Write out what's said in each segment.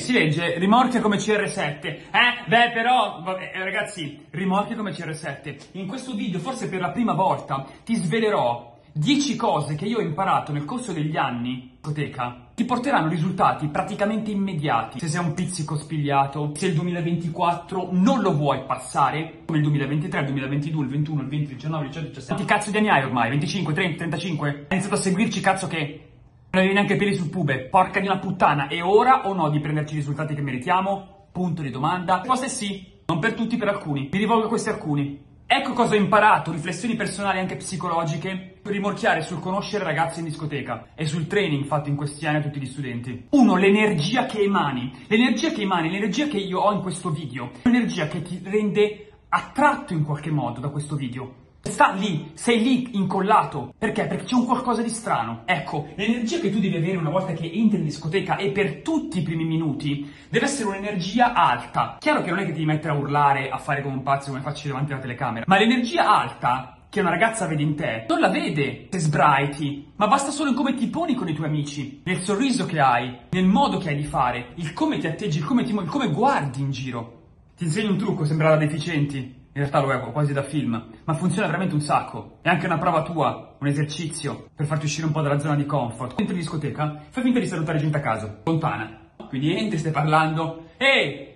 si legge rimorchia come CR7. Eh? Beh, però, vabbè, eh, ragazzi, rimorchia come CR7. In questo video, forse per la prima volta, ti svelerò 10 cose che io ho imparato nel corso degli anni ipoteca ti porteranno risultati praticamente immediati. Se sei un pizzico spigliato, se il 2024 non lo vuoi passare, come il 2023, il 2022, il 21, il 20, il 19, il 18, il 17. Quanti cazzo di anni hai ormai? 25, 30, 35? Hai iniziato a seguirci cazzo che non avevi neanche peli sul pube. Porca di una puttana. È ora o no di prenderci i risultati che meritiamo? Punto di domanda. È sì. Non per tutti, per alcuni. Mi rivolgo a questi alcuni. Ecco cosa ho imparato, riflessioni personali anche psicologiche, per rimorchiare sul conoscere ragazzi in discoteca e sul training fatto in questi anni a tutti gli studenti. Uno, l'energia che emani. L'energia che emani, l'energia che io ho in questo video, l'energia che ti rende attratto in qualche modo da questo video. Sta lì, sei lì incollato. Perché? Perché c'è un qualcosa di strano. Ecco, l'energia che tu devi avere una volta che entri in discoteca e per tutti i primi minuti deve essere un'energia alta. Chiaro che non è che ti devi mettere a urlare, a fare come un pazzo come faccio davanti alla telecamera, ma l'energia alta che una ragazza vede in te non la vede se sbraiti, ma basta solo in come ti poni con i tuoi amici, nel sorriso che hai, nel modo che hai di fare, il come ti atteggi, il come, ti, il come guardi in giro. Ti insegno un trucco, sembra da deficienti. In realtà lo è quasi da film, ma funziona veramente un sacco. È anche una prova tua, un esercizio, per farti uscire un po' dalla zona di comfort. Entri in discoteca, fai finta di salutare gente a caso, lontana. Quindi entri, stai parlando, ehi,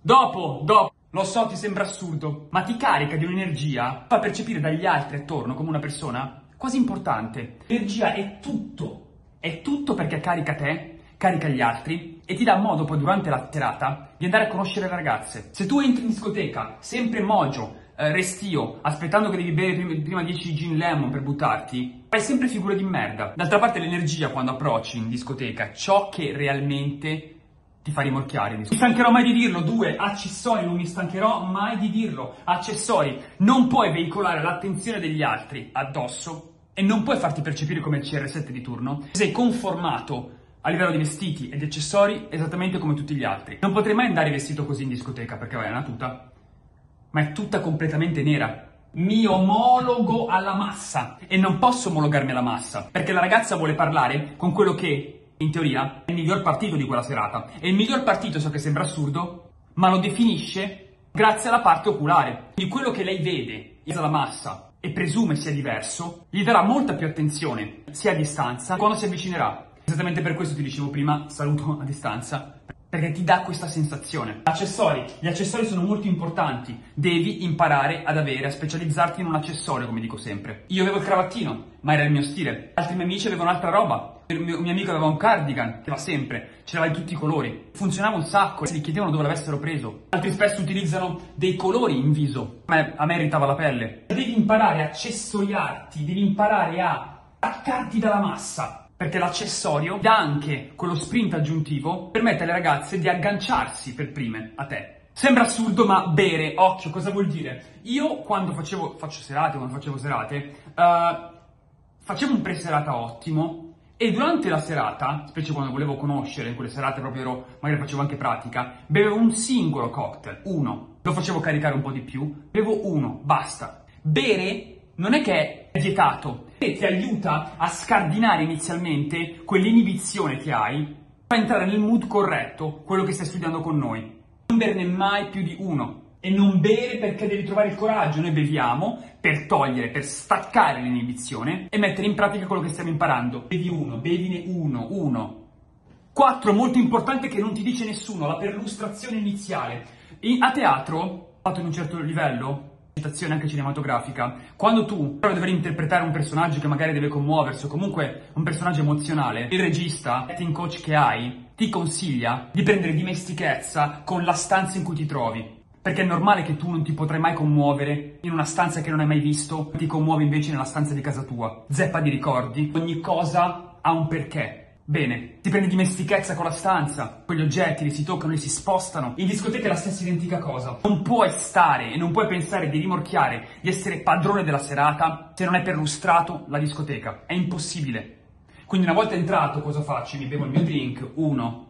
dopo, dopo. Lo so, ti sembra assurdo, ma ti carica di un'energia, fa percepire dagli altri attorno come una persona quasi importante. L'energia è tutto, è tutto perché carica te carica gli altri e ti dà modo poi durante la serata di andare a conoscere le ragazze. Se tu entri in discoteca sempre mogio, eh, restio, aspettando che devi bere prima, prima 10 gin lemon per buttarti, fai sempre figure di merda. D'altra parte l'energia quando approcci in discoteca, ciò che realmente ti fa rimorchiare. Non mi stancherò mai di dirlo. Due, accessori, non mi stancherò mai di dirlo. Accessori, non puoi veicolare l'attenzione degli altri addosso e non puoi farti percepire come il CR7 di turno. Sei conformato a livello di vestiti e di accessori esattamente come tutti gli altri. Non potrei mai andare vestito così in discoteca perché vai è una tuta, ma è tutta completamente nera. Mi omologo alla massa e non posso omologarmi alla massa perché la ragazza vuole parlare con quello che, in teoria, è il miglior partito di quella serata. E il miglior partito, so che sembra assurdo, ma lo definisce grazie alla parte oculare. Quindi quello che lei vede dalla massa e presume sia diverso, gli darà molta più attenzione sia a distanza quando si avvicinerà. Esattamente per questo ti dicevo prima, saluto a distanza, perché ti dà questa sensazione. Accessori. Gli accessori sono molto importanti. Devi imparare ad avere, a specializzarti in un accessorio, come dico sempre. Io avevo il cravattino, ma era il mio stile. Altri miei amici avevano altra roba. Il mio, mio amico aveva un cardigan, che va sempre. Ce l'aveva in tutti i colori. Funzionava un sacco. Gli chiedevano dove l'avessero preso. Altri spesso utilizzano dei colori in viso. A me, a me irritava la pelle. Devi imparare a accessoriarti, devi imparare a attaccarti dalla massa perché l'accessorio dà anche quello sprint aggiuntivo, permette alle ragazze di agganciarsi per prime a te. Sembra assurdo, ma bere, occhio, cosa vuol dire? Io quando facevo, faccio serate, quando facevo serate, uh, facevo un pre-serata ottimo e durante la serata, specie quando volevo conoscere, in quelle serate proprio ero, magari facevo anche pratica, bevevo un singolo cocktail, uno, lo facevo caricare un po' di più, bevevo uno, basta. Bere non è che è vietato, e ti aiuta a scardinare inizialmente quell'inibizione che hai a entrare nel mood corretto, quello che stai studiando con noi. Non berne mai più di uno e non bere perché devi trovare il coraggio. Noi beviamo per togliere, per staccare l'inibizione e mettere in pratica quello che stiamo imparando. Bevi uno, bevine uno, uno. Quattro, molto importante che non ti dice nessuno, la perlustrazione iniziale. In, a teatro, fatto in un certo livello, citazione anche cinematografica, quando tu provi a dover interpretare un personaggio che magari deve commuoversi o comunque un personaggio emozionale, il regista, l'acting coach che hai, ti consiglia di prendere dimestichezza con la stanza in cui ti trovi. Perché è normale che tu non ti potrai mai commuovere in una stanza che non hai mai visto, ti commuovi invece nella stanza di casa tua. Zeppa di ricordi, ogni cosa ha un perché. Bene, ti prendi dimestichezza con la stanza, quegli oggetti li si toccano, li si spostano. In discoteca è la stessa identica cosa. Non puoi stare e non puoi pensare di rimorchiare, di essere padrone della serata se non hai perlustrato la discoteca. È impossibile. Quindi una volta entrato cosa faccio? Mi bevo il mio drink, uno,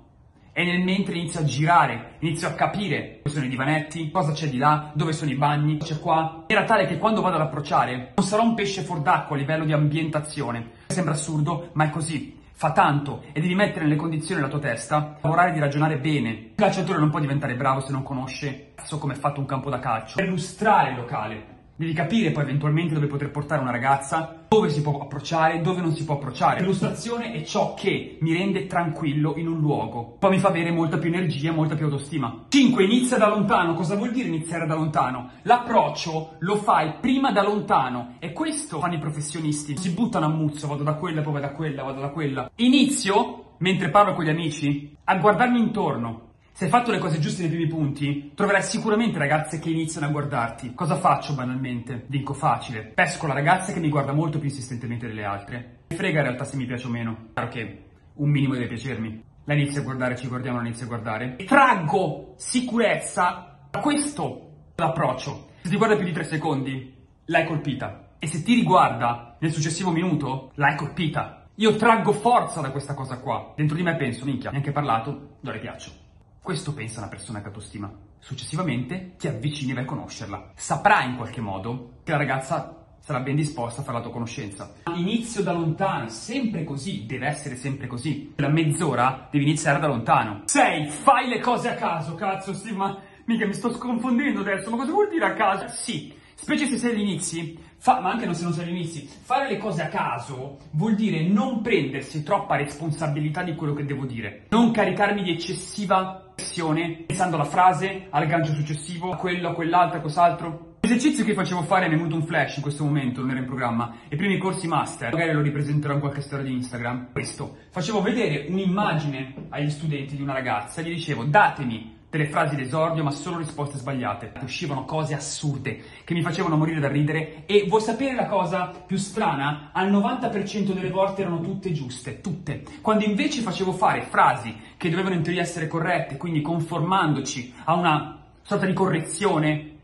e nel mentre inizio a girare, inizio a capire dove sono i divanetti, cosa c'è di là, dove sono i bagni, c'è qua. Era tale che quando vado ad approcciare non sarò un pesce fuor d'acqua a livello di ambientazione. Sembra assurdo, ma è così fa tanto e devi mettere nelle condizioni la tua testa, lavorare di ragionare bene. Il calciatore non può diventare bravo se non conosce so come è fatto un campo da calcio. Per illustrare il locale, Devi capire poi eventualmente dove poter portare una ragazza, dove si può approcciare, dove non si può approcciare. L'illustrazione è ciò che mi rende tranquillo in un luogo. Poi mi fa avere molta più energia, molta più autostima. 5. Inizia da lontano. Cosa vuol dire iniziare da lontano? L'approccio lo fai prima da lontano. E questo fanno i professionisti. Si buttano a muzzo, vado da quella, poi vado da quella, vado da quella. Inizio, mentre parlo con gli amici, a guardarmi intorno se hai fatto le cose giuste nei primi punti, troverai sicuramente ragazze che iniziano a guardarti. Cosa faccio banalmente? Dico facile. Pesco la ragazza che mi guarda molto più insistentemente delle altre. Mi frega in realtà se mi piace o meno. Chiaro che un minimo deve piacermi. La inizio a guardare, ci guardiamo, la inizio a guardare. E traggo sicurezza da questo l'approccio. Se ti guarda più di tre secondi, l'hai colpita. E se ti riguarda nel successivo minuto, l'hai colpita. Io traggo forza da questa cosa qua. Dentro di me penso, minchia, neanche parlato, non le piaccio. Questo pensa una persona che autostima. Successivamente ti avvicini e vai a conoscerla. Saprà in qualche modo che la ragazza sarà ben disposta a fare la tua conoscenza. Inizio da lontano, sempre così, deve essere sempre così. La mezz'ora devi iniziare da lontano. 6. Fai le cose a caso, cazzo, Steve, ma mica mi sto sconfondendo adesso, ma cosa vuol dire a caso? Sì, specie se sei agli inizi, fa, ma anche se non sei agli inizi, fare le cose a caso vuol dire non prendersi troppa responsabilità di quello che devo dire, non caricarmi di eccessiva pressione, pensando alla frase, al gancio successivo, a quello, a quell'altro, a quest'altro. L'esercizio che facevo fare mi è venuto un flash in questo momento, non era in programma, i primi corsi master, magari lo ripresenterò in qualche storia di Instagram. Questo, facevo vedere un'immagine agli studenti di una ragazza gli dicevo datemi delle frasi d'esordio ma solo risposte sbagliate. Uscivano cose assurde che mi facevano morire da ridere e vuoi sapere la cosa più strana? Al 90% delle volte erano tutte giuste, tutte. Quando invece facevo fare frasi che dovevano in teoria essere corrette, quindi conformandoci a una sorta di correzione,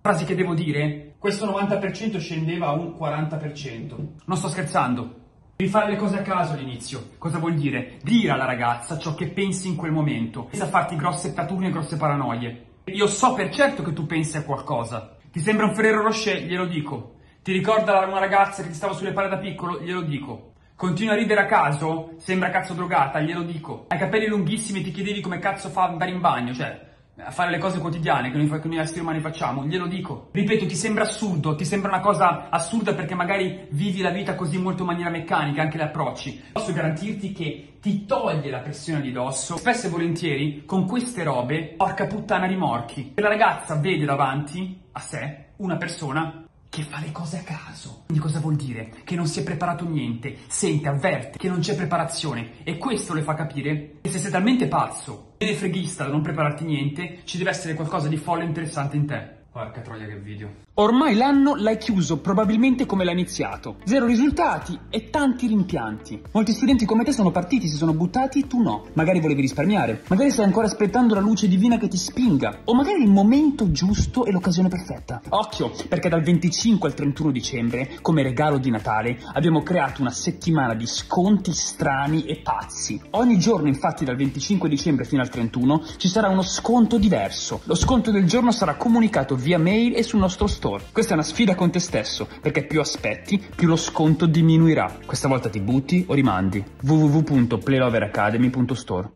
frasi che devo dire, questo 90% scendeva a un 40%. Non sto scherzando. Devi fare le cose a caso all'inizio. Cosa vuol dire? Dire alla ragazza ciò che pensi in quel momento, senza farti grosse tatune e grosse paranoie. Io so per certo che tu pensi a qualcosa. Ti sembra un Ferrero Rocher? Glielo dico. Ti ricorda una ragazza che ti stava sulle palle da piccolo? Glielo dico. Continua a ridere a caso? Sembra cazzo drogata? Glielo dico. Hai capelli lunghissimi e ti chiedevi come cazzo fa andare in bagno? Cioè, a fare le cose quotidiane che noi, che noi esseri umani facciamo, glielo dico. Ripeto, ti sembra assurdo, ti sembra una cosa assurda perché magari vivi la vita così molto in maniera meccanica, anche le approcci. Posso garantirti che ti toglie la pressione di dosso. Spesso e volentieri, con queste robe, porca puttana di morchi. E la ragazza vede davanti a sé una persona che fa le cose a caso. Quindi cosa vuol dire? Che non si è preparato niente, sente, avverte che non c'è preparazione e questo le fa capire che se sei talmente pazzo e freghista da non prepararti niente, ci deve essere qualcosa di folle e interessante in te. Porca troia che video. Ormai l'anno l'hai chiuso probabilmente come l'hai iniziato. Zero risultati e tanti rimpianti. Molti studenti come te sono partiti, si sono buttati, tu no. Magari volevi risparmiare, magari stai ancora aspettando la luce divina che ti spinga, o magari il momento giusto e l'occasione perfetta. Occhio, perché dal 25 al 31 dicembre, come regalo di Natale, abbiamo creato una settimana di sconti strani e pazzi. Ogni giorno, infatti, dal 25 dicembre fino al 31 ci sarà uno sconto diverso. Lo sconto del giorno sarà comunicato via mail e sul nostro store store. Questa è una sfida con te stesso, perché più aspetti, più lo sconto diminuirà. Questa volta ti butti o rimandi. www.playloveracademy.store